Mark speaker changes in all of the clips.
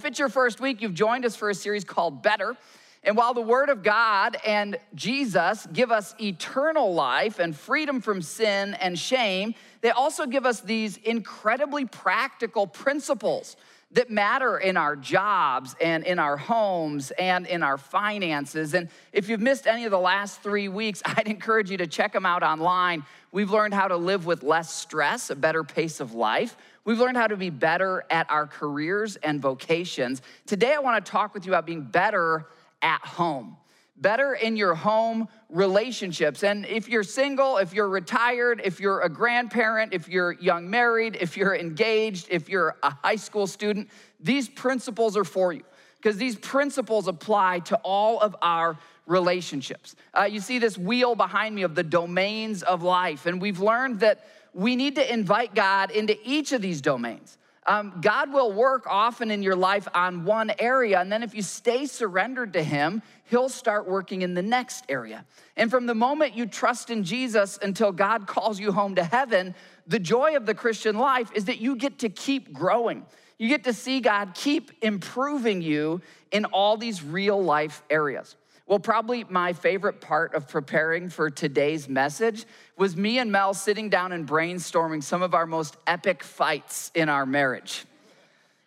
Speaker 1: If it's your first week, you've joined us for a series called Better. And while the Word of God and Jesus give us eternal life and freedom from sin and shame, they also give us these incredibly practical principles that matter in our jobs and in our homes and in our finances. And if you've missed any of the last three weeks, I'd encourage you to check them out online. We've learned how to live with less stress, a better pace of life. We've learned how to be better at our careers and vocations. Today, I want to talk with you about being better at home, better in your home relationships. And if you're single, if you're retired, if you're a grandparent, if you're young married, if you're engaged, if you're a high school student, these principles are for you because these principles apply to all of our relationships. Uh, you see this wheel behind me of the domains of life, and we've learned that we need to invite God into each of these domains. Um, God will work often in your life on one area, and then if you stay surrendered to Him, He'll start working in the next area. And from the moment you trust in Jesus until God calls you home to heaven, the joy of the Christian life is that you get to keep growing. You get to see God keep improving you in all these real life areas. Well, probably my favorite part of preparing for today's message was me and Mel sitting down and brainstorming some of our most epic fights in our marriage.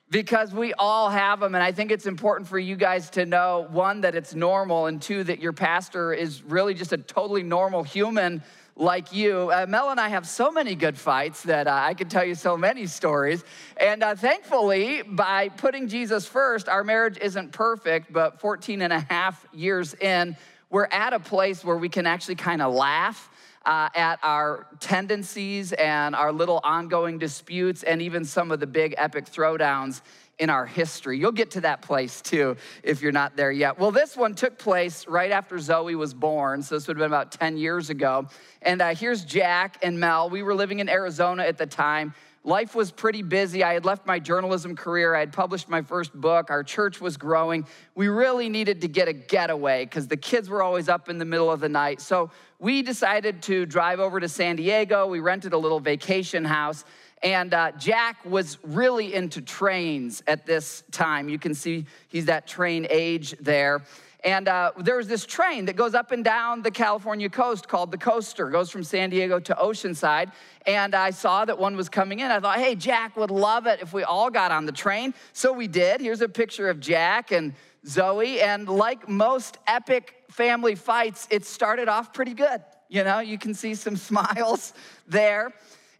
Speaker 1: Because we all have them, and I think it's important for you guys to know one, that it's normal, and two, that your pastor is really just a totally normal human like you. Uh, Mel and I have so many good fights that uh, I could tell you so many stories. And uh, thankfully, by putting Jesus first, our marriage isn't perfect, but 14 and a half years in, we're at a place where we can actually kind of laugh. Uh, at our tendencies and our little ongoing disputes, and even some of the big epic throwdowns in our history. You'll get to that place too if you're not there yet. Well, this one took place right after Zoe was born, so this would have been about 10 years ago. And uh, here's Jack and Mel. We were living in Arizona at the time. Life was pretty busy. I had left my journalism career. I had published my first book. Our church was growing. We really needed to get a getaway because the kids were always up in the middle of the night. So we decided to drive over to San Diego. We rented a little vacation house. And uh, Jack was really into trains at this time. You can see he's that train age there. And uh, there's this train that goes up and down the California coast called the Coaster, it goes from San Diego to Oceanside. And I saw that one was coming in. I thought, hey, Jack would love it if we all got on the train. So we did. Here's a picture of Jack and Zoe. And like most epic family fights, it started off pretty good. You know, you can see some smiles there.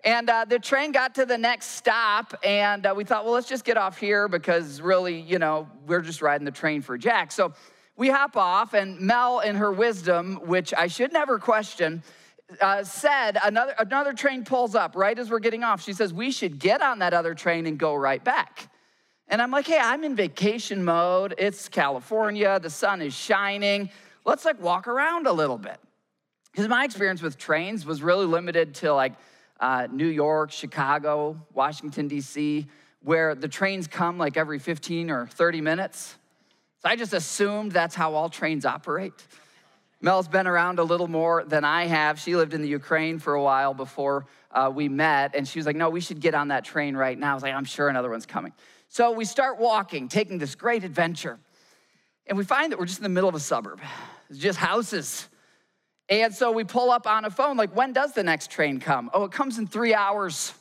Speaker 1: And uh, the train got to the next stop, and uh, we thought, well, let's just get off here because really, you know, we're just riding the train for Jack. So we hop off, and Mel, in her wisdom, which I should never question, uh, said another, another train pulls up right as we're getting off. She says, We should get on that other train and go right back. And I'm like, Hey, I'm in vacation mode. It's California, the sun is shining. Let's like walk around a little bit. Because my experience with trains was really limited to like, uh, New York, Chicago, Washington, D.C., where the trains come like every 15 or 30 minutes. So I just assumed that's how all trains operate. Mel's been around a little more than I have. She lived in the Ukraine for a while before uh, we met, and she was like, No, we should get on that train right now. I was like, I'm sure another one's coming. So we start walking, taking this great adventure, and we find that we're just in the middle of a suburb. It's just houses. And so we pull up on a phone, like, when does the next train come? Oh, it comes in three hours.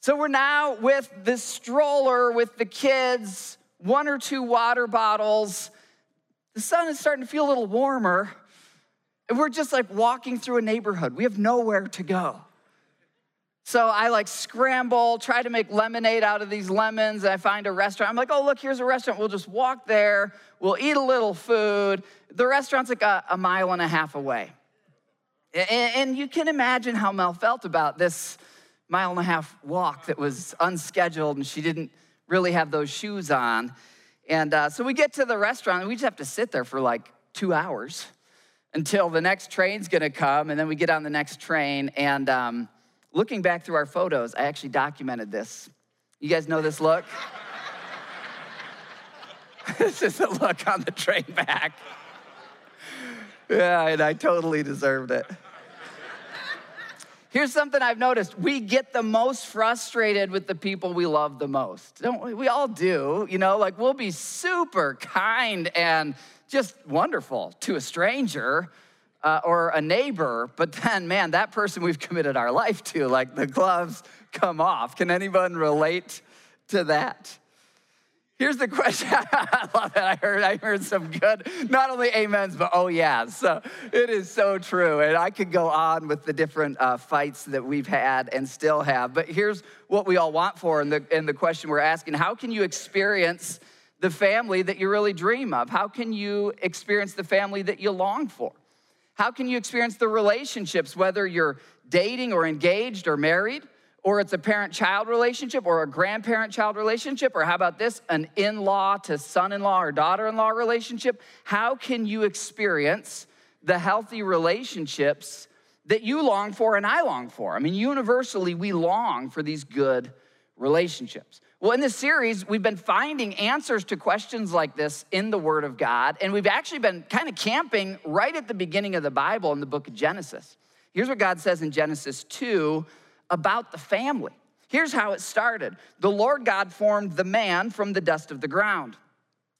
Speaker 1: So we're now with this stroller with the kids, one or two water bottles. The sun is starting to feel a little warmer. And we're just like walking through a neighborhood. We have nowhere to go. So I like scramble, try to make lemonade out of these lemons. and I find a restaurant. I'm like, oh, look, here's a restaurant. We'll just walk there. We'll eat a little food. The restaurant's like a, a mile and a half away. And, and you can imagine how Mel felt about this mile and a half walk that was unscheduled, and she didn't really have those shoes on. And uh, so we get to the restaurant, and we just have to sit there for like two hours until the next train's gonna come, and then we get on the next train. And um, looking back through our photos, I actually documented this. You guys know this look? this is the look on the train back. Yeah, and I totally deserved it. Here's something I've noticed. We get the most frustrated with the people we love the most. Don't we? We all do. You know, like we'll be super kind and just wonderful to a stranger uh, or a neighbor, but then, man, that person we've committed our life to, like the gloves come off. Can anyone relate to that? Here's the question. I love that. I heard, I heard some good, not only amens, but oh yeah. So it is so true. And I could go on with the different uh, fights that we've had and still have. But here's what we all want for, and the, and the question we're asking How can you experience the family that you really dream of? How can you experience the family that you long for? How can you experience the relationships, whether you're dating or engaged or married? or it's a parent child relationship or a grandparent child relationship, or how about this, an in law to son in law or daughter in law relationship? How can you experience the healthy relationships that you long for and I long for? I mean, universally, we long for these good relationships. Well, in this series, we've been finding answers to questions like this in the Word of God, and we've actually been kind of camping right at the beginning of the Bible in the book of Genesis. Here's what God says in Genesis 2 about the family. Here's how it started The Lord God formed the man from the dust of the ground.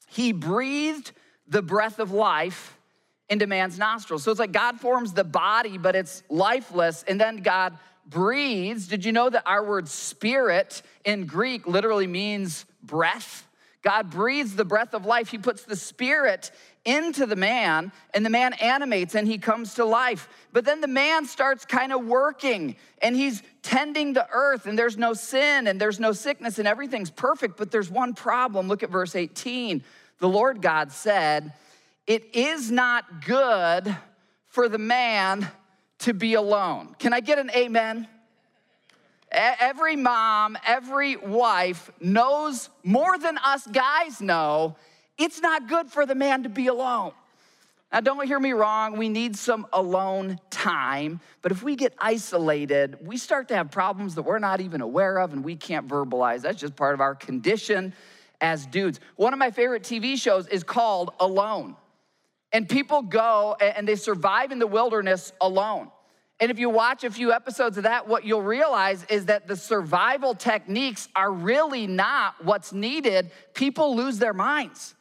Speaker 1: He breathed the breath of life into man's nostrils. So it's like God forms the body, but it's lifeless, and then God breathes. Did you know that our word spirit in Greek literally means breath? God breathes the breath of life. He puts the spirit into the man, and the man animates and he comes to life. But then the man starts kind of working and he's tending the earth, and there's no sin and there's no sickness, and everything's perfect. But there's one problem. Look at verse 18. The Lord God said, It is not good for the man to be alone. Can I get an amen? Every mom, every wife knows more than us guys know it's not good for the man to be alone. Now, don't hear me wrong, we need some alone time, but if we get isolated, we start to have problems that we're not even aware of and we can't verbalize. That's just part of our condition as dudes. One of my favorite TV shows is called Alone. And people go and they survive in the wilderness alone. And if you watch a few episodes of that, what you'll realize is that the survival techniques are really not what's needed. People lose their minds.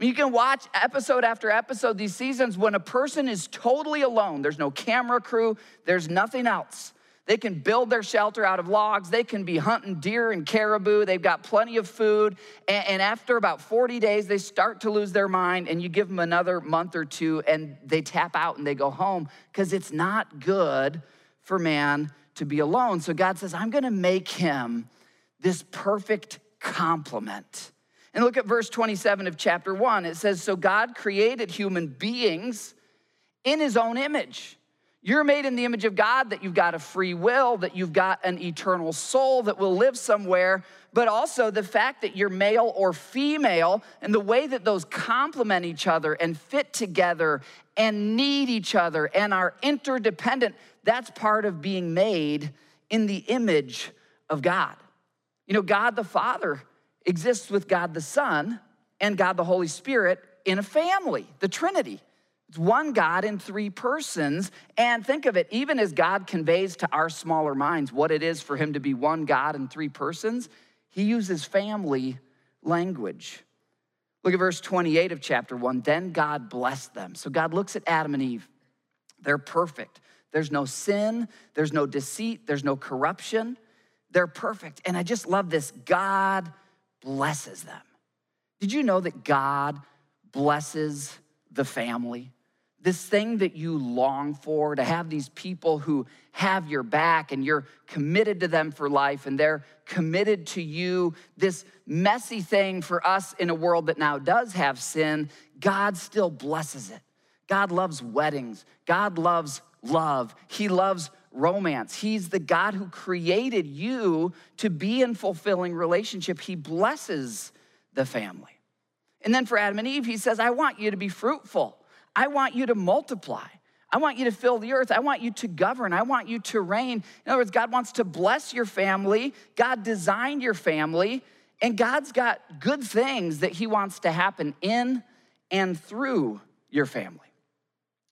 Speaker 1: You can watch episode after episode these seasons when a person is totally alone. There's no camera crew, there's nothing else. They can build their shelter out of logs. They can be hunting deer and caribou. They've got plenty of food. And, after about 40 days, they start to lose their mind. And you give them another month or two, and they tap out and they go home because it's not good for man to be alone. So God says, I'm going to make him this perfect complement and look at verse 27 of chapter 1. It says, So God created human beings in his own image. You're made in the image of God, that you've got a free will, that you've got an eternal soul that will live somewhere, but also the fact that you're male or female and the way that those complement each other and fit together and need each other and are interdependent. That's part of being made in the image of God. You know, God the Father exists with God the Son and God the Holy Spirit in a family, the Trinity. It's one God in three persons. And think of it, even as God conveys to our smaller minds what it is for Him to be one God in three persons, He uses family language. Look at verse 28 of chapter 1. Then God blessed them. So God looks at Adam and Eve. They're perfect. There's no sin, there's no deceit, there's no corruption. They're perfect. And I just love this. God blesses them. Did you know that God blesses the family? This thing that you long for, to have these people who have your back and you're committed to them for life and they're committed to you. This messy thing for us in a world that now does have sin, God still blesses it. God loves weddings. God loves love. He loves romance. He's the God who created you to be in fulfilling relationship. He blesses the family. And then for Adam and Eve, he says, I want you to be fruitful. I want you to multiply. I want you to fill the earth. I want you to govern. I want you to reign. In other words, God wants to bless your family. God designed your family, and God's got good things that He wants to happen in and through your family.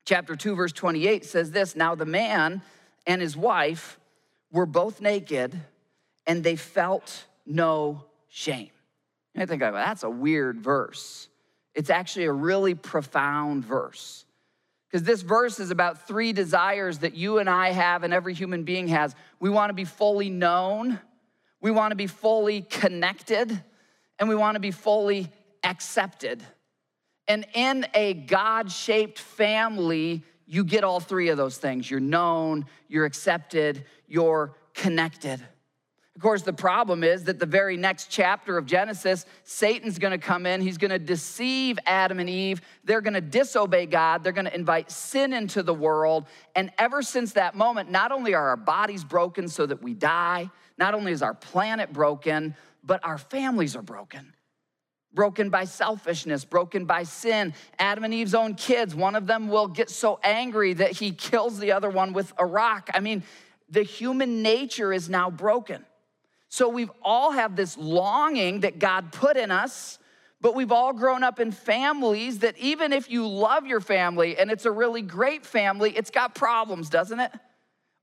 Speaker 1: Chapter 2, verse 28 says this Now the man and his wife were both naked, and they felt no shame. And I think, oh, that's a weird verse. It's actually a really profound verse. Because this verse is about three desires that you and I have and every human being has. We want to be fully known, we want to be fully connected, and we want to be fully accepted. And in a God shaped family, you get all three of those things. You're known, you're accepted, you're connected. Of course, the problem is that the very next chapter of Genesis, Satan's gonna come in. He's gonna deceive Adam and Eve. They're gonna disobey God. They're gonna invite sin into the world. And ever since that moment, not only are our bodies broken so that we die, not only is our planet broken, but our families are broken. Broken by selfishness, broken by sin. Adam and Eve's own kids, one of them will get so angry that he kills the other one with a rock. I mean, the human nature is now broken. So we've all have this longing that God put in us, but we've all grown up in families that even if you love your family and it's a really great family, it's got problems, doesn't it?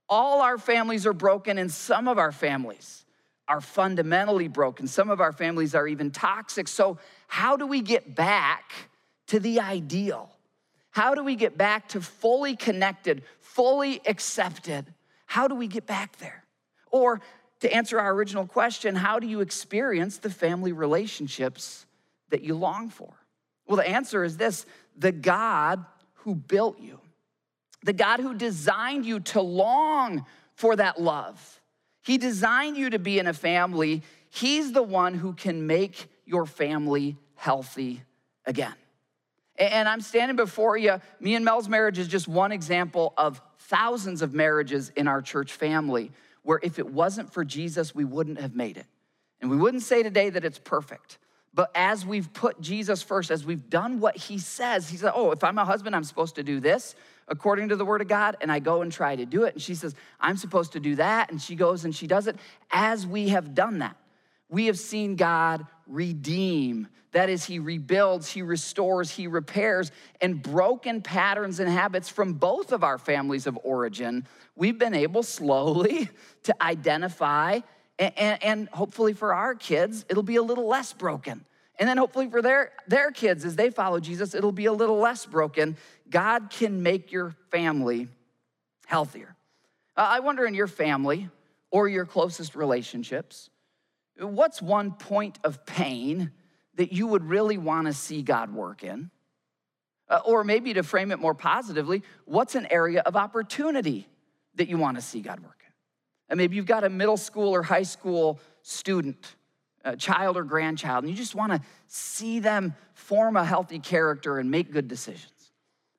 Speaker 1: All our families are broken, and some of our families are fundamentally broken. Some of our families are even toxic. So, how do we get back to the ideal? How do we get back to fully connected, fully accepted? How do we get back there? Or to answer our original question, how do you experience the family relationships that you long for? Well, the answer is this the God who built you, the God who designed you to long for that love. He designed you to be in a family. He's the one who can make your family healthy again. And I'm standing before you. Me and Mel's marriage is just one example of thousands of marriages in our church family where if it wasn't for Jesus, we wouldn't have made it. And we wouldn't say today that it's perfect. But as we've put Jesus first, as we've done what he says, he said, Oh, if I'm a husband, I'm supposed to do this according to the word of God. And I go and try to do it. And she says, I'm supposed to do that. And she goes and she does it. As we have done that, we have seen God redeem. That is, He rebuilds, He restores, He repairs, and broken patterns and habits from both of our families of origin, we've been able slowly to identify, and, and, and hopefully for our kids, it'll be a little less broken. And then hopefully for their, their kids, as they follow Jesus, it'll be a little less broken. God can make your family healthier. I wonder in your family or your closest relationships, what's one point of pain that you would really want to see God work in? Uh, or maybe to frame it more positively, what's an area of opportunity that you want to see God work in? And maybe you've got a middle school or high school student, a child or grandchild, and you just want to see them form a healthy character and make good decisions.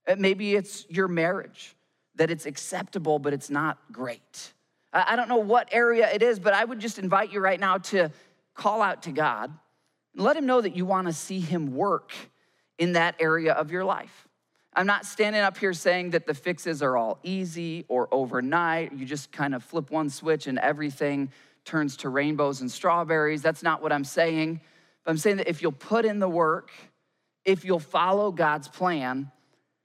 Speaker 1: Uh, maybe it's your marriage, that it's acceptable, but it's not great. I don't know what area it is, but I would just invite you right now to call out to God and let Him know that you want to see Him work in that area of your life. I'm not standing up here saying that the fixes are all easy or overnight. You just kind of flip one switch and everything turns to rainbows and strawberries. That's not what I'm saying. But I'm saying that if you'll put in the work, if you'll follow God's plan,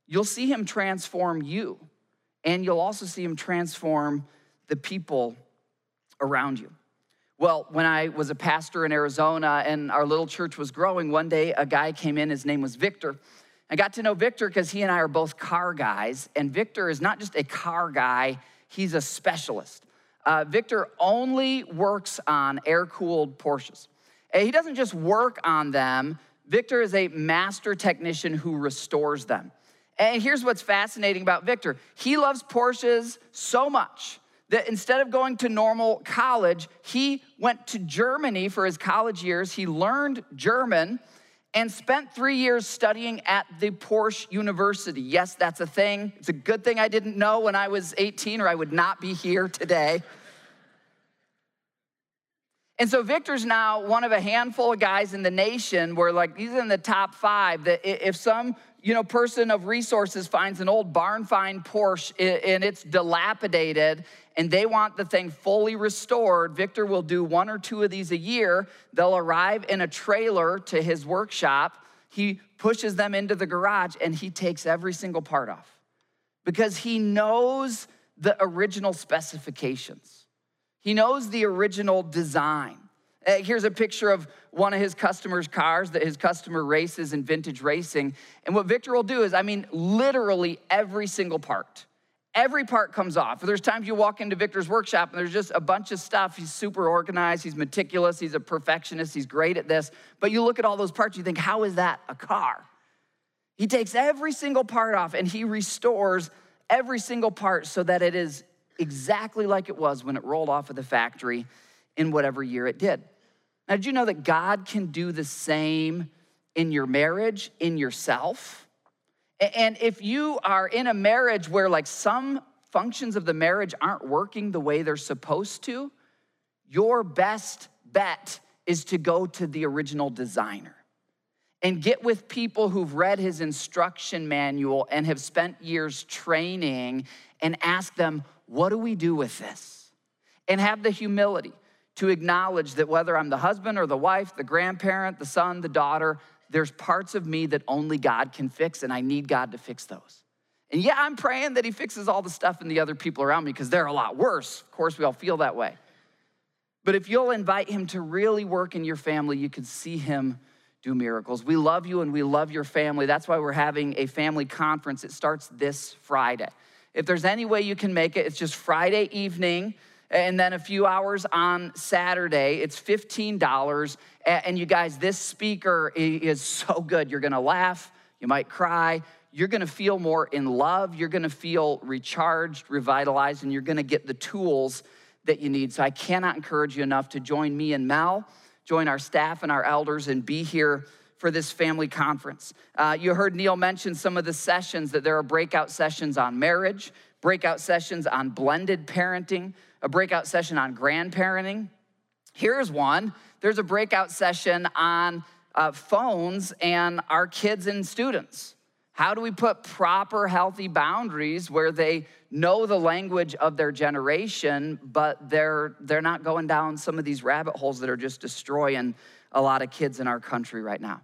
Speaker 1: you'll see Him transform you. And you'll also see Him transform the people around you. Well, when I was a pastor in Arizona and our little church was growing, one day a guy came in, his name was Victor. I got to know Victor because he and I are both car guys, and Victor is not just a car guy, he's a specialist. Uh, Victor only works on air cooled Porsches. And he doesn't just work on them, Victor is a master technician who restores them. And here's what's fascinating about Victor he loves Porsches so much that instead of going to normal college, he went to Germany for his college years. He learned German and spent three years studying at the Porsche University. Yes, that's a thing. It's a good thing I didn't know when I was 18, or I would not be here today. And so Victor's now one of a handful of guys in the nation where like he's in the top five that if some you know person of resources finds an old barn find Porsche and it's dilapidated and they want the thing fully restored, Victor will do one or two of these a year. They'll arrive in a trailer to his workshop. He pushes them into the garage and he takes every single part off because he knows the original specifications. He knows the original design. Uh, here's a picture of one of his customers' cars that his customer races in vintage racing. And what Victor will do is, I mean, literally every single part. Every part comes off. There's times you walk into Victor's workshop and there's just a bunch of stuff. He's super organized, he's meticulous, he's a perfectionist, he's great at this. But you look at all those parts, you think, how is that a car? He takes every single part off and he restores every single part so that it is exactly like it was when it rolled off of the factory in whatever year it did. Now, did you know that God can do the same in your marriage, in yourself? And if you are in a marriage where, like, some functions of the marriage aren't working the way they're supposed to, your best bet is to go to the original designer and get with people who've read his instruction manual and have spent years training and ask them, What do we do with this? And have the humility to acknowledge that whether I'm the husband or the wife, the grandparent, the son, the daughter, there's parts of me that only God can fix, and I need God to fix those. And yeah, I'm praying that He fixes all the stuff in the other people around me because they're a lot worse. Of course, we all feel that way. But if you'll invite Him to really work in your family, you can see Him do miracles. We love you and we love your family. That's why we're having a family conference. It starts this Friday. If there's any way you can make it, it's just Friday evening and then a few hours on Saturday. It's $15. And you guys, this speaker is so good. You're gonna laugh, you might cry, you're gonna feel more in love, you're gonna feel recharged, revitalized, and you're gonna get the tools that you need. So I cannot encourage you enough to join me and Mel, join our staff and our elders, and be here for this family conference. Uh, you heard Neil mention some of the sessions that there are breakout sessions on marriage, breakout sessions on blended parenting, a breakout session on grandparenting. Here's one there's a breakout session on uh, phones and our kids and students. How do we put proper, healthy boundaries where they know the language of their generation, but they're, they're not going down some of these rabbit holes that are just destroying a lot of kids in our country right now?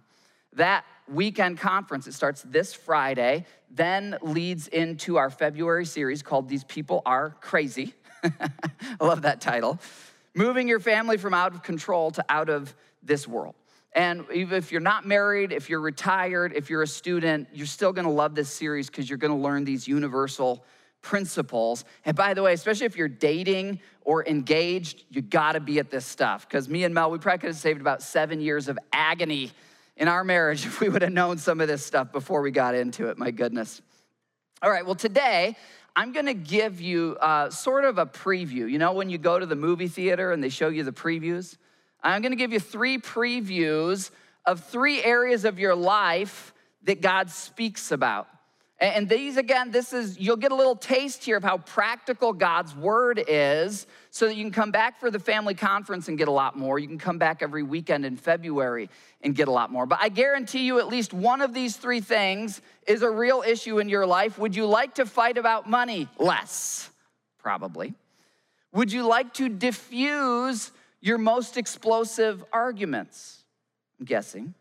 Speaker 1: That weekend conference, it starts this Friday, then leads into our February series called These People Are Crazy. I love that title. Moving your family from out of control to out of this world. And even if you're not married, if you're retired, if you're a student, you're still gonna love this series because you're gonna learn these universal principles. And by the way, especially if you're dating or engaged, you gotta be at this stuff. Because me and Mel, we probably could have saved about seven years of agony in our marriage if we would have known some of this stuff before we got into it. My goodness. All right, well, today I'm gonna give you uh, sort of a preview. You know, when you go to the movie theater and they show you the previews? I'm gonna give you three previews of three areas of your life that God speaks about. And these, again, this is, you'll get a little taste here of how practical God's word is so that you can come back for the family conference and get a lot more. You can come back every weekend in February and get a lot more. But I guarantee you, at least one of these three things is a real issue in your life. Would you like to fight about money less? Probably. Would you like to diffuse your most explosive arguments? I'm guessing.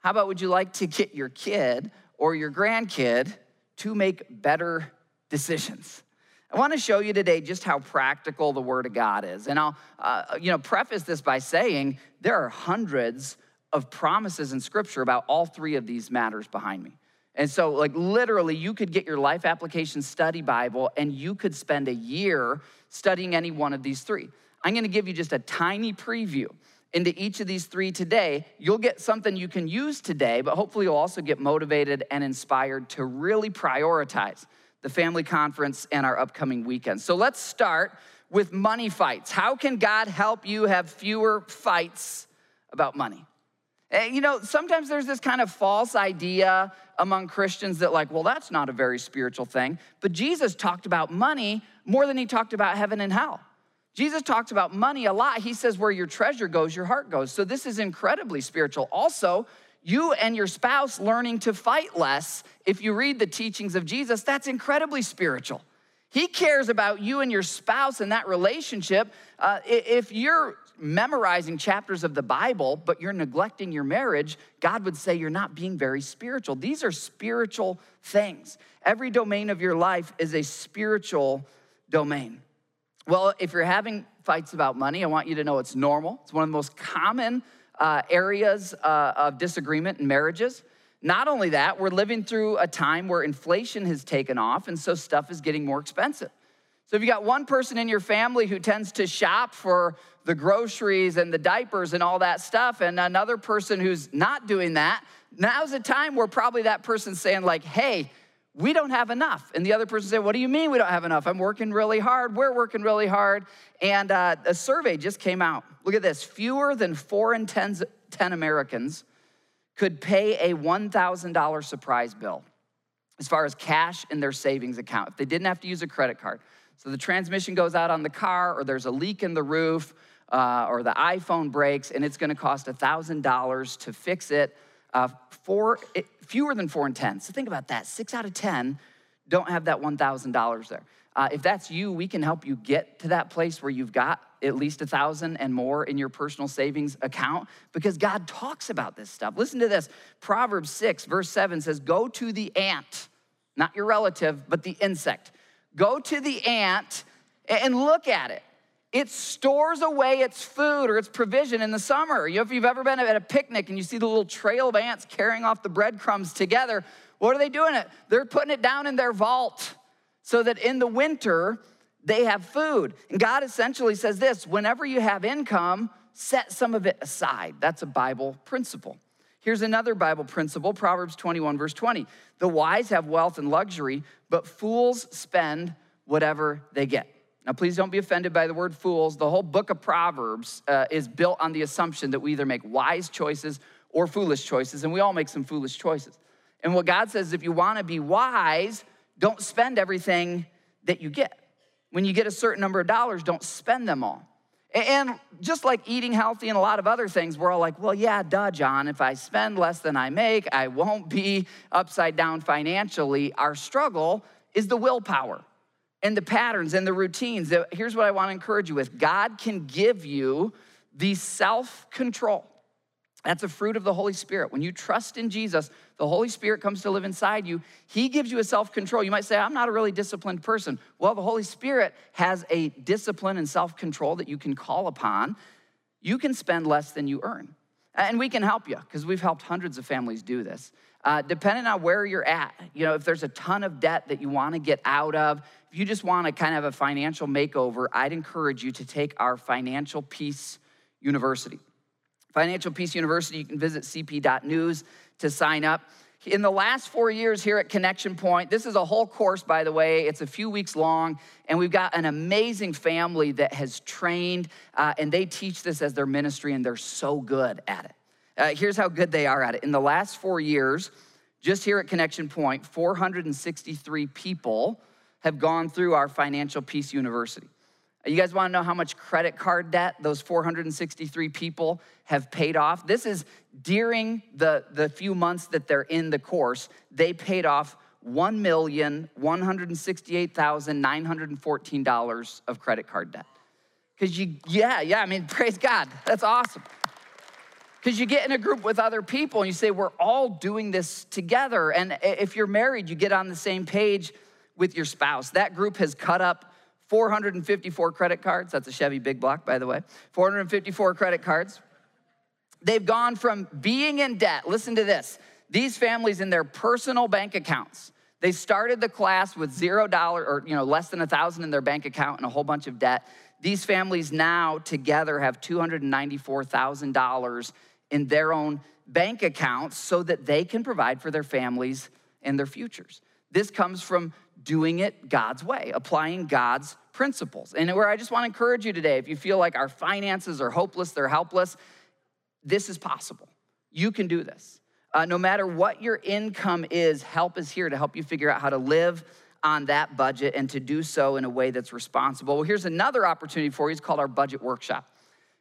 Speaker 1: How about would you like to get your kid or your grandkid to make better decisions. I want to show you today just how practical the Word of God is. And I'll, uh, you know, preface this by saying there are hundreds of promises in Scripture about all three of these matters behind me. And so, like, literally, you could get your life application study Bible and you could spend a year studying any one of these three. I'm gonna give you just a tiny preview into each of these three today, you'll get something you can use today, but hopefully you'll also get motivated and inspired to really prioritize the family conference and our upcoming weekend. So let's start with money fights. How can God help you have fewer fights about money? And, you know, sometimes there's this kind of false idea among Christians that, like, well, that's not a very spiritual thing. But Jesus talked about money more than he talked about heaven and hell. Jesus talks about money a lot. He says, where your treasure goes, your heart goes. So this is incredibly spiritual. Also, you and your spouse learning to fight less, if you read the teachings of Jesus, that's incredibly spiritual. He cares about you and your spouse and that relationship. Uh, if you're memorizing chapters of the Bible, but you're neglecting your marriage, God would say you're not being very spiritual. These are spiritual things. Every domain of your life is a spiritual domain. Well, if you're having fights about money, I want you to know it's normal. It's one of the most common uh, areas uh, of disagreement in marriages. Not only that, we're living through a time where inflation has taken off, and so stuff is getting more expensive. So if you got one person in your family who tends to shop for the groceries and the diapers and all that stuff, and another person who's not doing that, now's a time where probably that person's saying, like, hey, we don't have enough. And the other person said, What do you mean we don't have enough? I'm working really hard. We're working really hard. And uh, a survey just came out. Look at this fewer than four in 10, 10 Americans could pay a $1,000 surprise bill as far as cash in their savings account if they didn't have to use a credit card. So the transmission goes out on the car, or there's a leak in the roof, uh, or the iPhone breaks, and it's gonna cost $1,000 to fix it. Uh, four, it, fewer than four in 10. So think about that. Six out of 10 don't have that $1,000 there. Uh, if that's you, we can help you get to that place where you've got at least a thousand and more in your personal savings account because God talks about this stuff. Listen to this Proverbs 6, verse 7 says, Go to the ant, not your relative, but the insect. Go to the ant and look at it. It stores away its food or its provision in the summer. You know, if you've ever been at a picnic and you see the little trail of ants carrying off the breadcrumbs together, what are they doing? It they're putting it down in their vault so that in the winter they have food. And God essentially says this: whenever you have income, set some of it aside. That's a Bible principle. Here's another Bible principle Proverbs 21, verse 20. The wise have wealth and luxury, but fools spend whatever they get. Now, please don't be offended by the word fools. The whole book of Proverbs uh, is built on the assumption that we either make wise choices or foolish choices, and we all make some foolish choices. And what God says, is if you wanna be wise, don't spend everything that you get. When you get a certain number of dollars, don't spend them all. And just like eating healthy and a lot of other things, we're all like, well, yeah, duh, John, if I spend less than I make, I won't be upside down financially. Our struggle is the willpower and the patterns and the routines. Here's what I want to encourage you with God can give you the self control. That's a fruit of the Holy Spirit. When you trust in Jesus, the Holy Spirit comes to live inside you. He gives you a self control. You might say, I'm not a really disciplined person. Well, the Holy Spirit has a discipline and self control that you can call upon. You can spend less than you earn. And we can help you because we've helped hundreds of families do this. Uh, depending on where you're at, you know, if there's a ton of debt that you want to get out of, if you just want to kind of have a financial makeover, I'd encourage you to take our Financial Peace University. Financial Peace University, you can visit cp.news to sign up. In the last four years here at Connection Point, this is a whole course, by the way. It's a few weeks long, and we've got an amazing family that has trained, uh, and they teach this as their ministry, and they're so good at it. Uh, here's how good they are at it. In the last four years, just here at Connection Point, 463 people have gone through our Financial Peace University. You guys want to know how much credit card debt those 463 people have paid off? This is during the, the few months that they're in the course, they paid off $1,168,914 of credit card debt. Because you, yeah, yeah, I mean, praise God, that's awesome. Because you get in a group with other people and you say, we're all doing this together. And if you're married, you get on the same page with your spouse. That group has cut up 454 credit cards. That's a Chevy Big Block, by the way. 454 credit cards. They've gone from being in debt, listen to this, these families in their personal bank accounts. They started the class with zero dollar or you know less than a thousand in their bank account and a whole bunch of debt. These families now together have $294,000 in their own bank accounts so that they can provide for their families and their futures. This comes from doing it God's way, applying God's principles. And where I just want to encourage you today, if you feel like our finances are hopeless, they're helpless, this is possible. you can do this. Uh, no matter what your income is, help is here to help you figure out how to live on that budget and to do so in a way that's responsible. Well, here's another opportunity for you. It's called our budget workshop.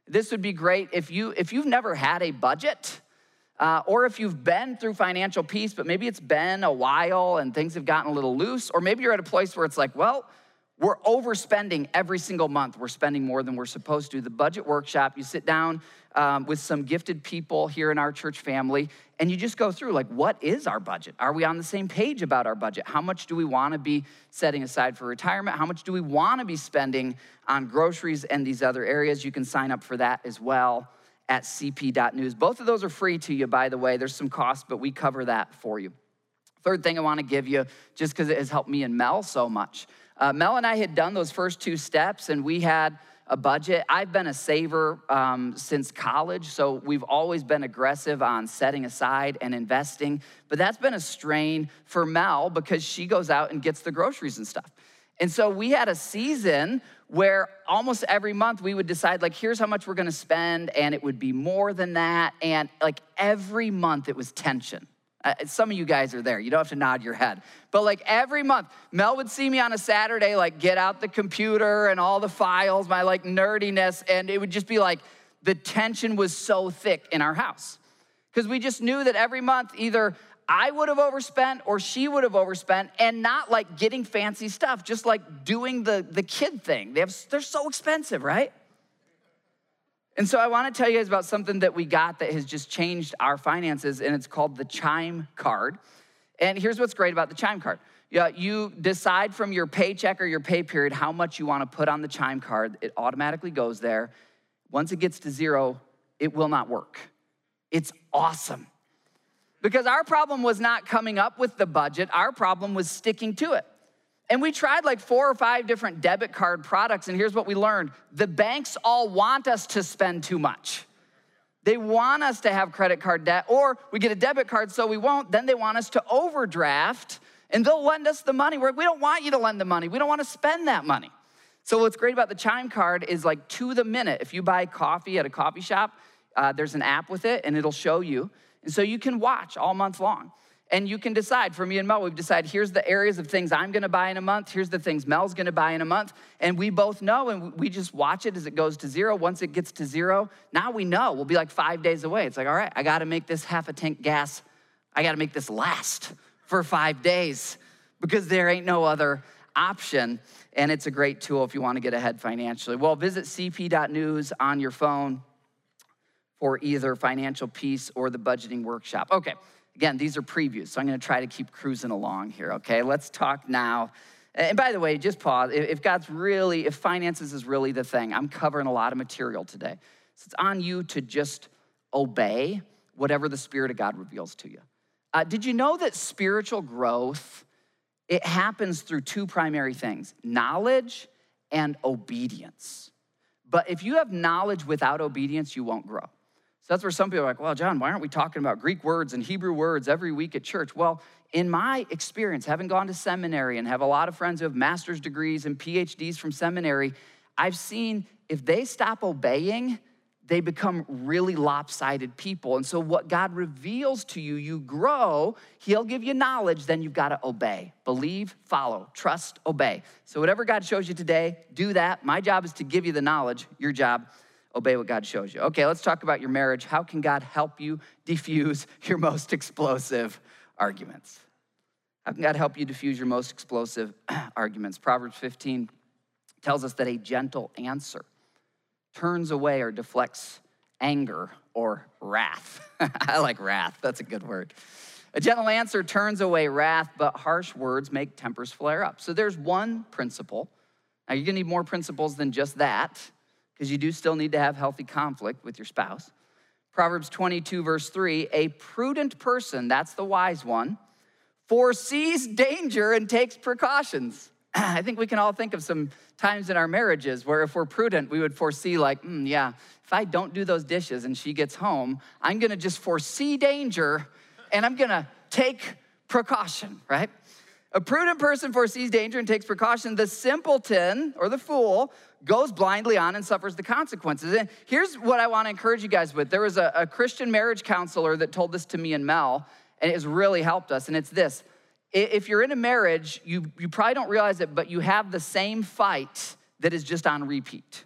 Speaker 1: This would be great if you if you've never had a budget. Uh, or if you've been through financial peace, but maybe it's been a while and things have gotten a little loose, or maybe you're at a place where it's like, well, we're overspending every single month. We're spending more than we're supposed to. The budget workshop, you sit down um, with some gifted people here in our church family, and you just go through like, what is our budget? Are we on the same page about our budget? How much do we want to be setting aside for retirement? How much do we want to be spending on groceries and these other areas? You can sign up for that as well at cp.news. Both of those are free to you, by the way. There's some cost, but we cover that for you. Third thing I want to give you, just because it has helped me and Mel so much uh, Mel and I had done those first two steps, and we had a budget. I've been a saver um, since college, so we've always been aggressive on setting aside and investing. But that's been a strain for Mel because she goes out and gets the groceries and stuff. And so we had a season where almost every month we would decide, like, here's how much we're gonna spend, and it would be more than that. And like every month it was tension. Uh, some of you guys are there. You don't have to nod your head. But like every month, Mel would see me on a Saturday, like get out the computer and all the files, my like nerdiness, and it would just be like the tension was so thick in our house. Because we just knew that every month, either I would have overspent or she would have overspent, and not like getting fancy stuff, just like doing the, the kid thing. They have, they're so expensive, right? And so I want to tell you guys about something that we got that has just changed our finances, and it's called the Chime Card. And here's what's great about the Chime Card. Yeah, you decide from your paycheck or your pay period how much you want to put on the Chime Card. It automatically goes there. Once it gets to zero, it will not work. It's awesome. Because our problem was not coming up with the budget, our problem was sticking to it. And we tried like four or five different debit card products, and here's what we learned the banks all want us to spend too much. They want us to have credit card debt, or we get a debit card so we won't. Then they want us to overdraft, and they'll lend us the money. We're, we don't want you to lend the money, we don't want to spend that money. So, what's great about the Chime card is like to the minute. If you buy coffee at a coffee shop, uh, there's an app with it, and it'll show you. And so you can watch all month long. And you can decide, for me and Mel, we've decided here's the areas of things I'm gonna buy in a month, here's the things Mel's gonna buy in a month. And we both know, and we just watch it as it goes to zero. Once it gets to zero, now we know. We'll be like five days away. It's like, all right, I gotta make this half a tank gas, I gotta make this last for five days because there ain't no other option. And it's a great tool if you wanna get ahead financially. Well, visit cp.news on your phone for either financial peace or the budgeting workshop. Okay. Again, these are previews, so I'm gonna try to keep cruising along here, okay? Let's talk now. And by the way, just pause. If God's really, if finances is really the thing, I'm covering a lot of material today. So it's on you to just obey whatever the Spirit of God reveals to you. Uh, did you know that spiritual growth, it happens through two primary things, knowledge and obedience. But if you have knowledge without obedience, you won't grow. So that's where some people are like, well, John, why aren't we talking about Greek words and Hebrew words every week at church? Well, in my experience, having gone to seminary and have a lot of friends who have master's degrees and PhDs from seminary, I've seen if they stop obeying, they become really lopsided people. And so, what God reveals to you, you grow, He'll give you knowledge, then you've got to obey. Believe, follow, trust, obey. So, whatever God shows you today, do that. My job is to give you the knowledge, your job obey what God shows you. Okay, let's talk about your marriage. How can God help you diffuse your most explosive arguments? How can God help you diffuse your most explosive arguments? Proverbs 15 tells us that a gentle answer turns away or deflects anger or wrath. I like wrath, that's a good word. A gentle answer turns away wrath, but harsh words make tempers flare up. So there's one principle. Now, you're gonna need more principles than just that because you do still need to have healthy conflict with your spouse. Proverbs 22, verse 3 a prudent person, that's the wise one, foresees danger and takes precautions. I think we can all think of some times in our marriages where if we're prudent, we would foresee, like, mm, yeah, if I don't do those dishes and she gets home, I'm gonna just foresee danger and I'm gonna take precaution, right? A prudent person foresees danger and takes precaution. The simpleton or the fool goes blindly on and suffers the consequences. And here's what I want to encourage you guys with there was a, a Christian marriage counselor that told this to me and Mel, and it has really helped us. And it's this if you're in a marriage, you, you probably don't realize it, but you have the same fight that is just on repeat.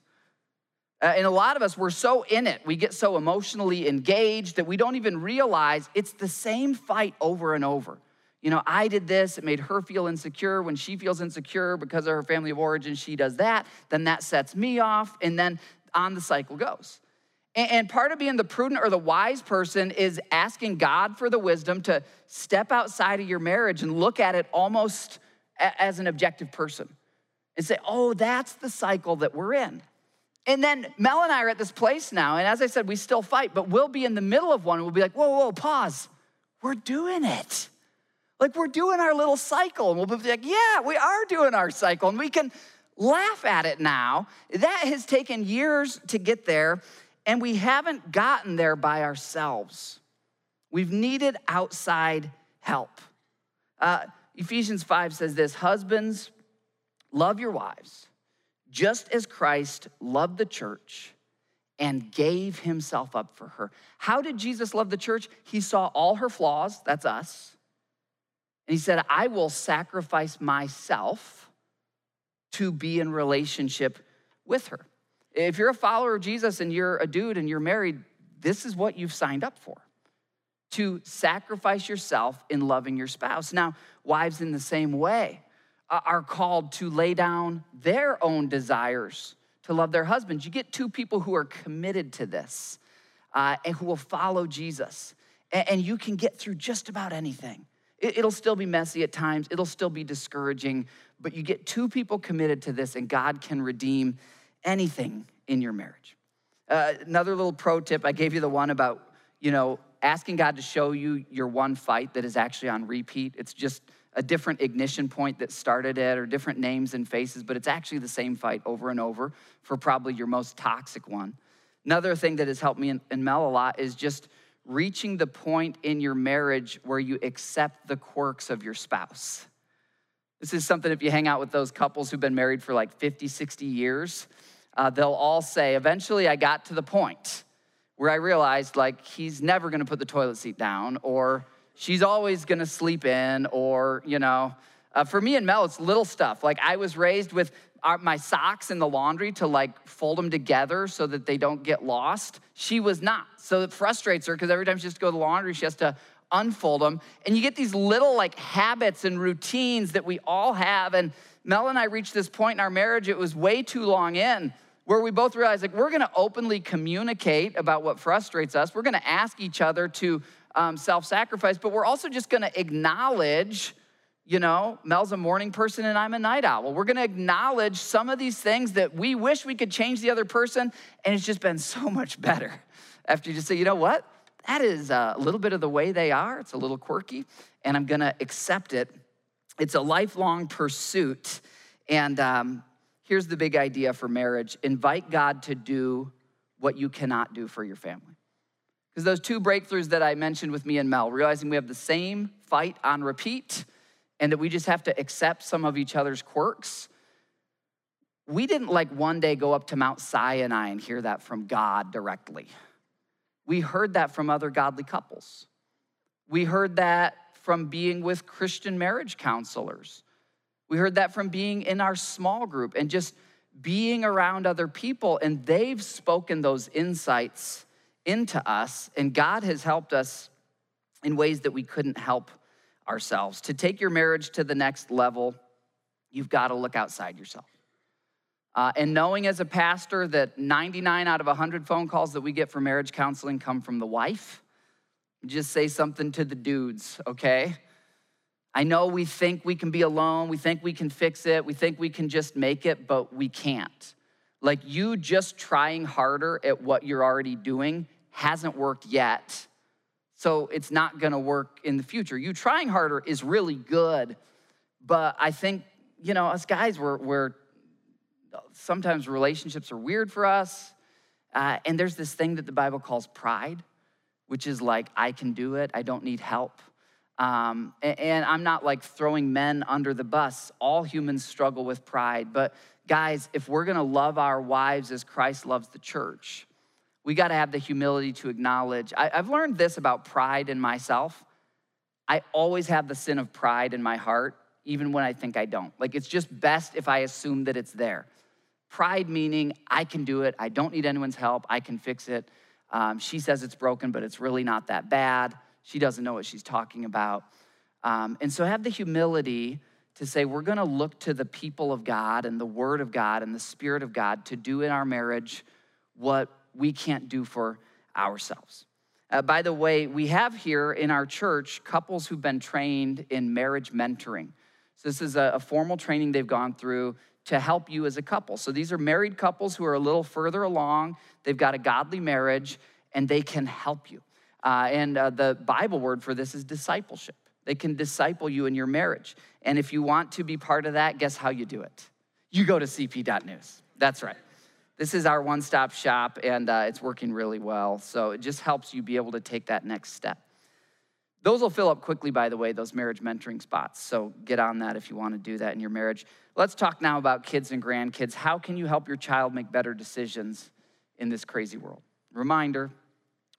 Speaker 1: Uh, and a lot of us, we're so in it, we get so emotionally engaged that we don't even realize it's the same fight over and over. You know, I did this, it made her feel insecure. When she feels insecure because of her family of origin, she does that. Then that sets me off, and then on the cycle goes. And part of being the prudent or the wise person is asking God for the wisdom to step outside of your marriage and look at it almost as an objective person and say, oh, that's the cycle that we're in. And then Mel and I are at this place now. And as I said, we still fight, but we'll be in the middle of one. We'll be like, whoa, whoa, pause. We're doing it. Like we're doing our little cycle. And we'll be like, yeah, we are doing our cycle. And we can laugh at it now. That has taken years to get there. And we haven't gotten there by ourselves. We've needed outside help. Uh, Ephesians 5 says this Husbands, love your wives, just as Christ loved the church and gave himself up for her. How did Jesus love the church? He saw all her flaws, that's us. And he said, I will sacrifice myself to be in relationship with her. If you're a follower of Jesus and you're a dude and you're married, this is what you've signed up for to sacrifice yourself in loving your spouse. Now, wives, in the same way, are called to lay down their own desires to love their husbands. You get two people who are committed to this uh, and who will follow Jesus, and you can get through just about anything. It, it'll still be messy at times, it'll still be discouraging, but you get two people committed to this, and God can redeem anything in your marriage. Uh, another little pro tip I gave you the one about, you know, asking God to show you your one fight that is actually on repeat. It's just a different ignition point that started it or different names and faces, but it's actually the same fight over and over for probably your most toxic one. Another thing that has helped me and, Mel a lot is just reaching the point in your marriage where you accept the quirks of your spouse. This is something if you hang out with those couples who've been married for like 50, 60 years, uh, they'll all say, eventually I got to the point where I realized like he's never gonna put the toilet seat down or she's always gonna sleep in or, you know, uh, for me and Mel, it's little stuff. Like I was raised with my socks in the laundry to like fold them together so that they don't get lost. She was not. So it frustrates her because every time she has to go to the laundry, she has to unfold them. And you get these little like habits and routines that we all have. And Mel and I reached this point in our marriage, it was way too long in, where we both realized like we're gonna openly communicate about what frustrates us. We're gonna ask each other to um, self sacrifice, but we're also just gonna acknowledge. You know, Mel's a morning person and I'm a night owl. We're gonna acknowledge some of these things that we wish we could change the other person, and it's just been so much better after you just say, you know what? that is a little bit of the way they are. It's a little quirky, and I'm gonna accept it. It's a lifelong pursuit. And um, here's the big idea for marriage invite God to do what you cannot do for your family. Because those two breakthroughs that I mentioned with me and Mel, realizing we have the same fight on repeat and that we just have to accept some of each other's quirks. We didn't like one day go up to Mount Sinai and hear that from God directly. We heard that from other godly couples. We heard that from being with Christian marriage counselors. We heard that from being in our small group and just being around other people, and they've spoken those insights into us, and God has helped us in ways that we couldn't help ourselves. To take your marriage to the next level, you've got to look outside yourself. Uh, and knowing as a pastor that 99 out of 100 phone calls that we get for marriage counseling come from the wife, just say something to the dudes, okay? I know we think we can be alone, we think we can fix it, we think we can just make it, but we can't. Like you just trying harder at what you're already doing hasn't worked yet. So it's not gonna work in the future. You trying harder is really good, but I think, you know, us guys, we're, we're sometimes relationships are weird for us. Uh, and there's this thing that the Bible calls pride, which is like, I can do it, I don't need help. Um, and, and I'm not like throwing men under the bus. All humans struggle with pride, but guys, if we're gonna love our wives as Christ loves the church, we gotta have the humility to acknowledge. I, have learned this about pride in myself. I always have the sin of pride in my heart, even when I think I don't. Like, it's just best if I assume that it's there. Pride meaning I can do it, I don't need anyone's help, I can fix it. Um, she says it's broken, but it's really not that bad. She doesn't know what she's talking about. Um, and so have the humility to say, we're gonna look to the people of God and the Word of God and the Spirit of God to do in our marriage what we can't do for ourselves. Uh, by the way, we have here in our church couples who've been trained in marriage mentoring. So, this is a, a formal training they've gone through to help you as a couple. So these are married couples who are a little further along, they've got a godly marriage, and they can help you. Uh, and uh, the Bible word for this is discipleship. They can disciple you in your marriage. And if you want to be part of that, guess how you do it? You go to cp.news. That's right. This is our one stop shop, and uh, it's working really well. So it just helps you be able to take that next step. Those will fill up quickly, by the way, those marriage mentoring spots. So get on that if you want to do that in your marriage. Let's talk now about kids and grandkids. How can you help your child make better decisions in this crazy world? Reminder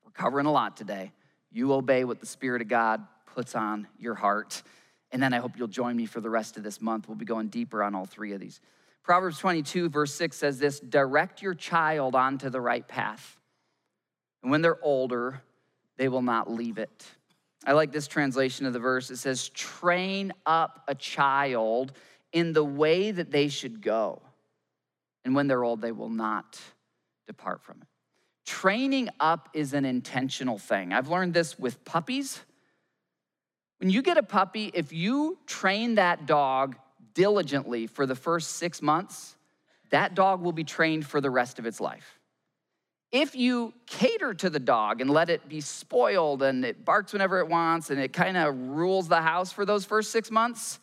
Speaker 1: we're covering a lot today. You obey what the Spirit of God puts on your heart. And then I hope you'll join me for the rest of this month. We'll be going deeper on all three of these. Proverbs 22, verse 6 says this direct your child onto the right path. And when they're older, they will not leave it. I like this translation of the verse. It says, train up a child in the way that they should go. And when they're old, they will not depart from it. Training up is an intentional thing. I've learned this with puppies. When you get a puppy, if you train that dog diligently for the first six months, that dog will be trained for the rest of its life. If you cater to the dog and let it be spoiled and it barks whenever it wants and it kind of rules the house for those first six months,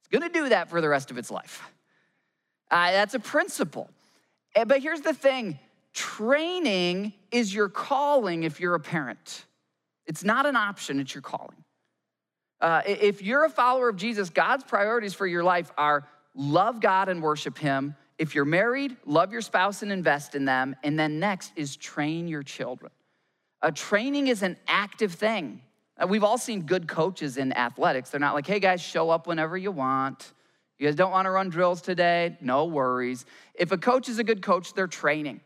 Speaker 1: it's gonna do that for the rest of its life. Uh, that's a principle. Eh, but here's the thing training is your calling if you're a parent, it's not an option, it's your calling. Uh, if you're a follower of Jesus, God's priorities for your life are love God and worship Him if you're married, love your spouse and invest in them. And then next is train your children. A training is an active thing. Uh, we've all seen good coaches in athletics. They're not like, hey guys, show up whenever you want. You guys don't want to run drills today? No worries. If a coach is a good coach, they're training.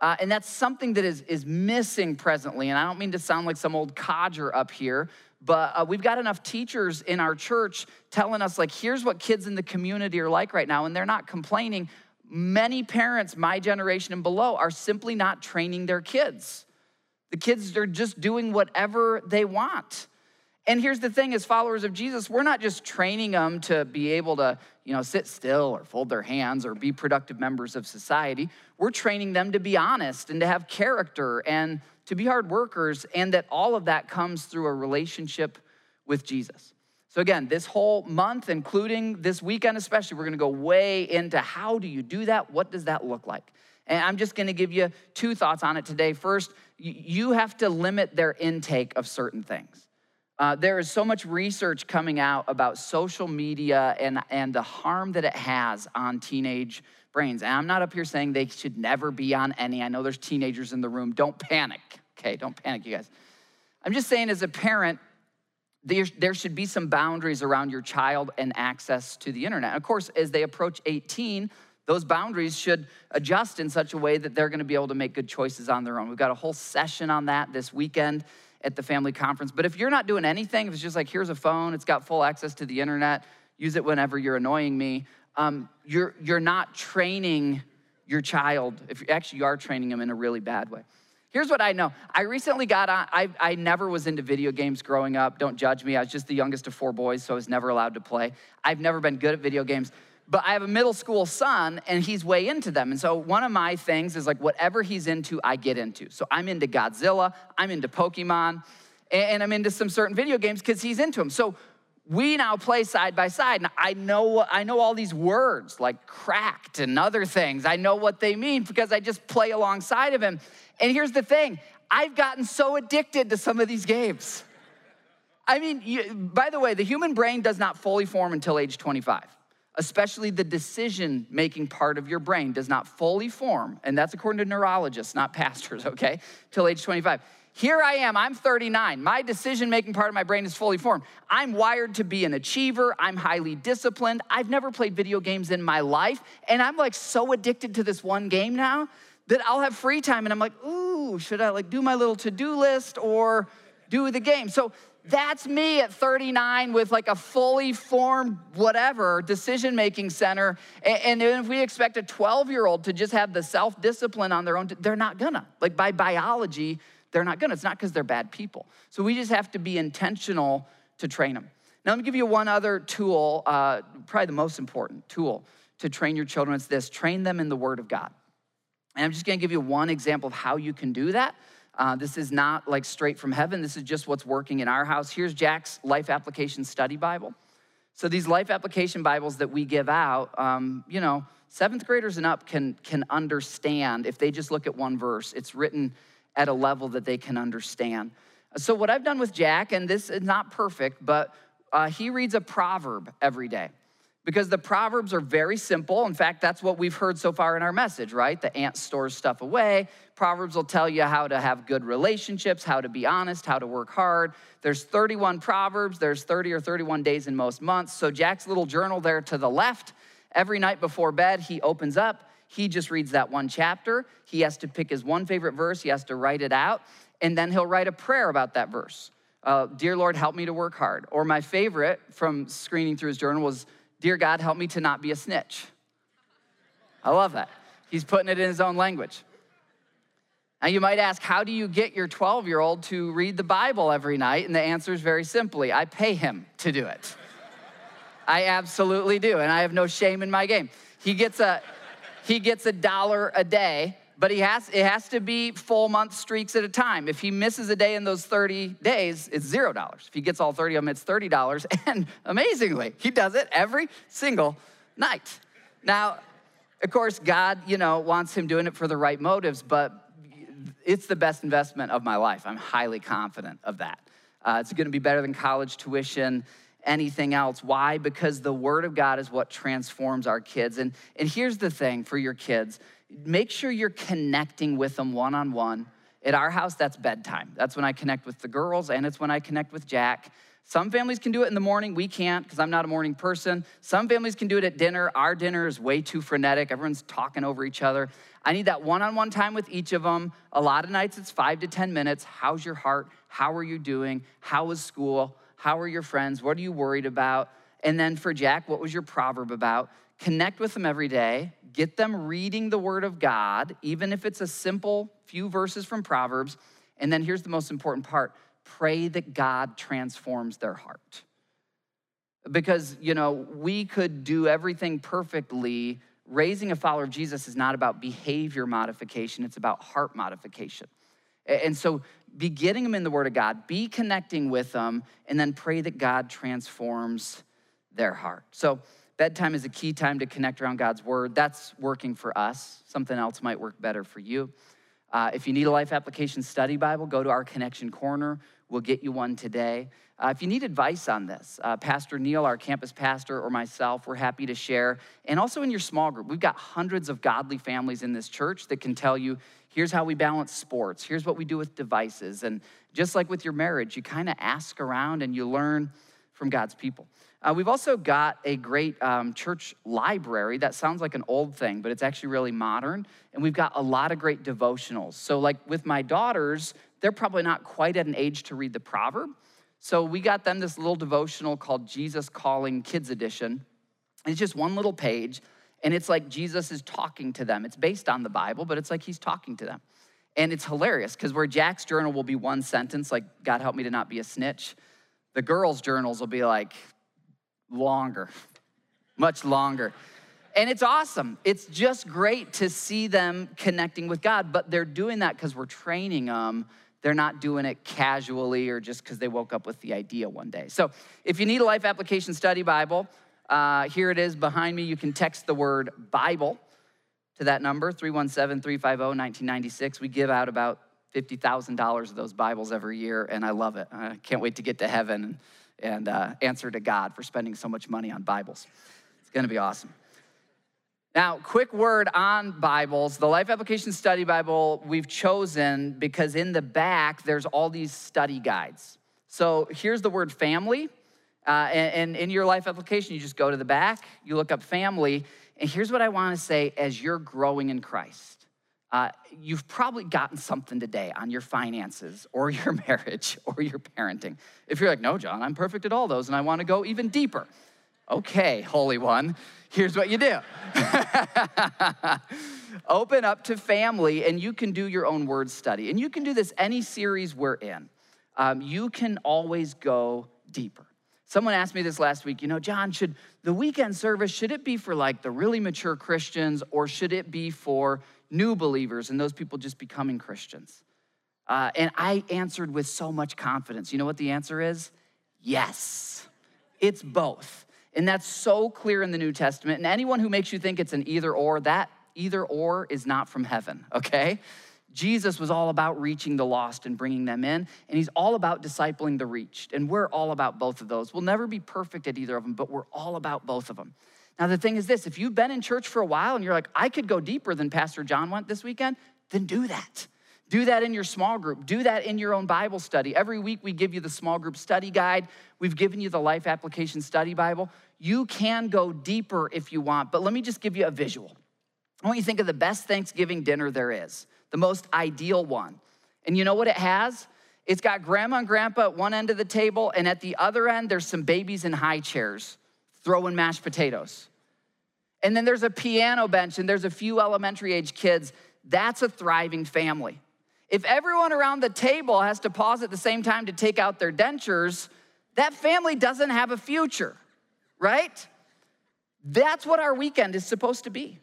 Speaker 1: Uh, and that's something that is, is missing presently. And I don't mean to sound like some old codger up here, but uh, we've got enough teachers in our church telling us, like, here's what kids in the community are like right now. And they're not complaining many parents, my generation and below, are simply not training their kids. The kids are just doing whatever they want. And here's the thing as followers of Jesus, we're not just training them to be able to, you know, sit still or fold their hands or be productive members of society. We're training them to be honest and to have character and to be hard workers and that all of that comes through a relationship with Jesus. So again, this whole month, including this weekend especially, we're gonna go way into how do you do that? What does that look like? And I'm just gonna give you two thoughts on it today. First, you have to limit their intake of certain things. Uh, there is so much research coming out about social media and, and the harm that it has on teenage brains. And I'm not up here saying they should never be on any. I know there's teenagers in the room. Don't panic, okay? Don't panic, you guys. I'm just saying, as a parent, there, there should be some boundaries around your child and access to the internet. Of course, as they approach 18, those boundaries should adjust in such a way that they're going to be able to make good choices on their own. We've got a whole session on that this weekend at the family conference. But if you're not doing anything, if it's just like, here's a phone, it's got full access to the internet, use it whenever you're annoying me, um, you're, you're not training your child. If you, actually you are training them in a really bad way. Here's what I know. I recently got on, I, I never was into video games growing up. Don't judge me. I was just the youngest of four boys, so I was never allowed to play. I've never been good at video games. But I have a middle school son, and he's way into them. And so one of my things is like whatever he's into, I get into. So I'm into Godzilla, I'm into Pokemon, and I'm into some certain video games because he's into them. So we now play side by side and i know i know all these words like cracked and other things i know what they mean because i just play alongside of him and here's the thing I've gotten so addicted to some of these games. I mean, you, by the way, the human brain does not fully form until age 25. especially the decision making part of your brain, does not fully form. And that's according to neurologists, not pastors, okay, till age 25. Here I am, I'm 39. My decision making part of my brain is fully formed. I'm wired to be an achiever. I'm highly disciplined. I've never played video games in my life. And I'm like so addicted to this one game now that I'll have free time and I'm like, ooh, should I like do my little to do list or do the game? So that's me at 39 with like a fully formed whatever decision making center. And, if we expect a 12 year old to just have the self discipline on their own, they're not gonna. Like by biology, they're not gonna. It's not because they're bad people. So we just have to be intentional to train them. Now, let me give you one other tool, uh, probably the most important tool to train your children. It's this train them in the Word of God. And I'm just gonna give you one example of how you can do that. Uh, this is not like straight from heaven. This is just what's working in our house. Here's Jack's Life Application Study Bible. So these Life Application Bibles that we give out, um, you know, seventh graders and up can can understand if they just look at one verse. It's written at a level that they can understand. So, what I've done with Jack, and this is not perfect, but uh, he reads a proverb every day because the proverbs are very simple. In fact, that's what we've heard so far in our message, right? The ant stores stuff away. Proverbs will tell you how to have good relationships, how to be honest, how to work hard. There's 31 proverbs, there's 30 or 31 days in most months. So Jack's little journal there to the left, every night before bed, he opens up he just reads that one chapter. He has to pick his one favorite verse, he has to write it out, and then he'll write a prayer about that verse. Uh, Dear Lord, help me to work hard. Or my favorite from screening through his journal was, Dear God, help me to not be a snitch. I love that. He's putting it in his own language. Now, you might ask, how do you get your 12 year old to read the Bible every night? And the answer is very simply I pay him to do it. I absolutely do, and I have no shame in my game. He gets a, he gets a dollar a day, but he has, it has to be full month streaks at a time. If he misses a day in those 30 days, it's zero dollars. If he gets all 30 of them, it's $30. And amazingly, he does it every single night. Now, of course, God, you know, wants him doing it for the right motives, but it's the best investment of my life. I'm highly confident of that. Uh, it's gonna be better than college tuition anything else. Why? Because the Word of God is what transforms our kids. And, and here's the thing for your kids make sure you're connecting with them one on one. At our house, that's bedtime. That's when I connect with the girls, and it's when I connect with Jack. Some families can do it in the morning. We can't because I'm not a morning person. Some families can do it at dinner. Our dinner is way too frenetic. Everyone's talking over each other. I need that one on one time with each of them. A lot of nights it's five to 10 minutes. How's your heart? How are you doing? How was school? How are your friends? What are you worried about? And then for Jack, what was your proverb about? Connect with them every day. Get them reading the Word of God, even if it's a simple few verses from Proverbs. And then here's the most important part pray that God transforms their heart. Because, you know, we could do everything perfectly. Raising a follower of Jesus is not about behavior modification, it's about heart modification. And so be getting them in the Word of God, be connecting with them, and then pray that God transforms their heart. So, bedtime is a key time to connect around God's Word. That's working for us. Something else might work better for you. Uh, if you need a life application study Bible, go to our Connection Corner. We'll get you one today. Uh, if you need advice on this, uh, Pastor Neil, our campus pastor, or myself, we're happy to share. And also in your small group, we've got hundreds of godly families in this church that can tell you here's how we balance sports, here's what we do with devices. And just like with your marriage, you kind of ask around and you learn from God's people. Uh, we've also got a great um, church library that sounds like an old thing, but it's actually really modern. And we've got a lot of great devotionals. So, like with my daughters, they're probably not quite at an age to read the proverb. So, we got them this little devotional called Jesus Calling Kids Edition. It's just one little page, and it's like Jesus is talking to them. It's based on the Bible, but it's like he's talking to them. And it's hilarious because where Jack's journal will be one sentence, like, God help me to not be a snitch, the girls' journals will be like longer, much longer. And it's awesome. It's just great to see them connecting with God, but they're doing that because we're training them. They're not doing it casually or just because they woke up with the idea one day. So if you need a life application study Bible, uh, here it is behind me. You can text the word Bible to that number, 317 350 1996. We give out about $50,000 of those Bibles every year, and I love it. I can't wait to get to heaven and, uh, answer to God for spending so much money on Bibles. It's gonna be awesome. Now, quick word on Bibles. The Life Application Study Bible we've chosen because in the back there's all these study guides. So here's the word family. Uh, and, and in your life application, you just go to the back, you look up family, and here's what I want to say as you're growing in Christ. Uh, you've probably gotten something today on your finances or your marriage or your parenting. If you're like, no, John, I'm perfect at all those and I want to go even deeper. Okay, Holy One, here's what you do open up to family and you can do your own word study. And you can do this any series we're in. Um, you can always go deeper. Someone asked me this last week, you know, John, should the weekend service, should it be for like the really mature Christians or should it be for new believers and those people just becoming Christians? Uh, and I answered with so much confidence. You know what the answer is? Yes, it's both. And that's so clear in the New Testament. And anyone who makes you think it's an either or, that either or is not from heaven, okay? Jesus was all about reaching the lost and bringing them in, and he's all about discipling the reached. And we're all about both of those. We'll never be perfect at either of them, but we're all about both of them. Now, the thing is this if you've been in church for a while and you're like, I could go deeper than Pastor John went this weekend, then do that. Do that in your small group. Do that in your own Bible study. Every week we give you the small group study guide. We've given you the Life Application Study Bible. You can go deeper if you want, but let me just give you a visual. I want you to think of the best Thanksgiving dinner there is the most ideal one. And you know what it has? It's got grandma and grandpa at one end of the table, and at the other end, there's some babies in high chairs throwing mashed potatoes. And then there's a piano bench, and there's a few elementary age kids. That's a thriving family. If everyone around the table has to pause at the same time to take out their dentures, that family doesn't have a future, right? That's what our weekend is supposed to be.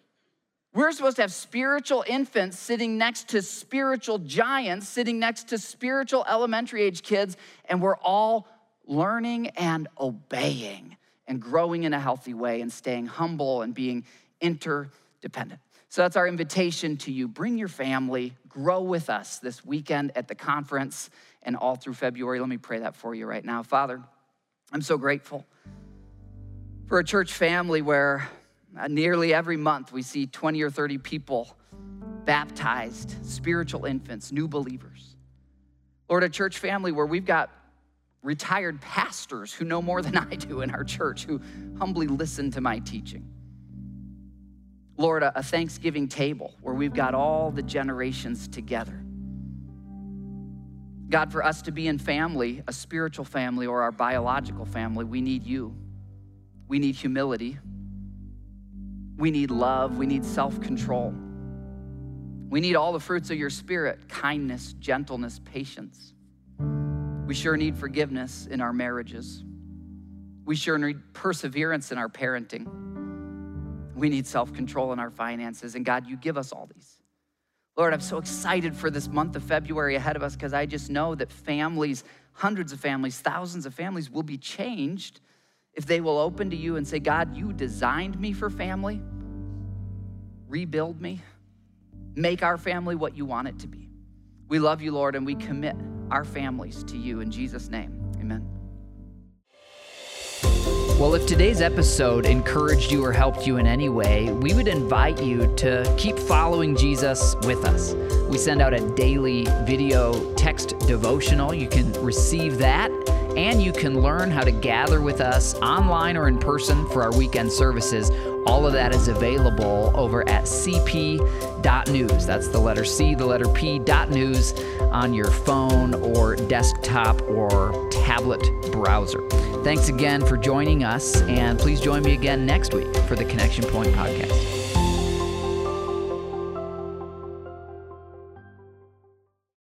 Speaker 1: We're supposed to have spiritual infants sitting next to spiritual giants, sitting next to spiritual elementary age kids, and we're all learning and obeying and growing in a healthy way and staying humble and being interdependent. So that's our invitation to you. Bring your family, grow with us this weekend at the conference and all through February. Let me pray that for you right now. Father, I'm so grateful for a church family where uh, nearly every month, we see 20 or 30 people baptized, spiritual infants, new believers. Lord, a church family where we've got retired pastors who know more than I do in our church, who humbly listen to my teaching. Lord, a, a Thanksgiving table where we've got all the generations together. God, for us to be in family, a spiritual family or our biological family, we need you. We need humility. We need love. We need self control. We need all the fruits of your spirit kindness, gentleness, patience. We sure need forgiveness in our marriages. We sure need perseverance in our parenting. We need self control in our finances. And God, you give us all these. Lord, I'm so excited for this month of February ahead of us because I just know that families, hundreds of families, thousands of families will be changed if they will open to you and say, God, you designed me for family, rebuild me, make our family what you want it to be. We love you, Lord, and we commit our families to you in Jesus' name. Amen. Well, if today's episode encouraged you or helped you in any way, we would invite you to keep following Jesus with us. We send out a daily video text devotional. You can receive that and you can learn how to gather with us online or in person for our weekend services. All of that is available over at cp.news. That's the letter C, the letter P, dot news on your phone or desktop or tablet browser. Thanks again for joining us, and please join me again next week for the Connection Point podcast.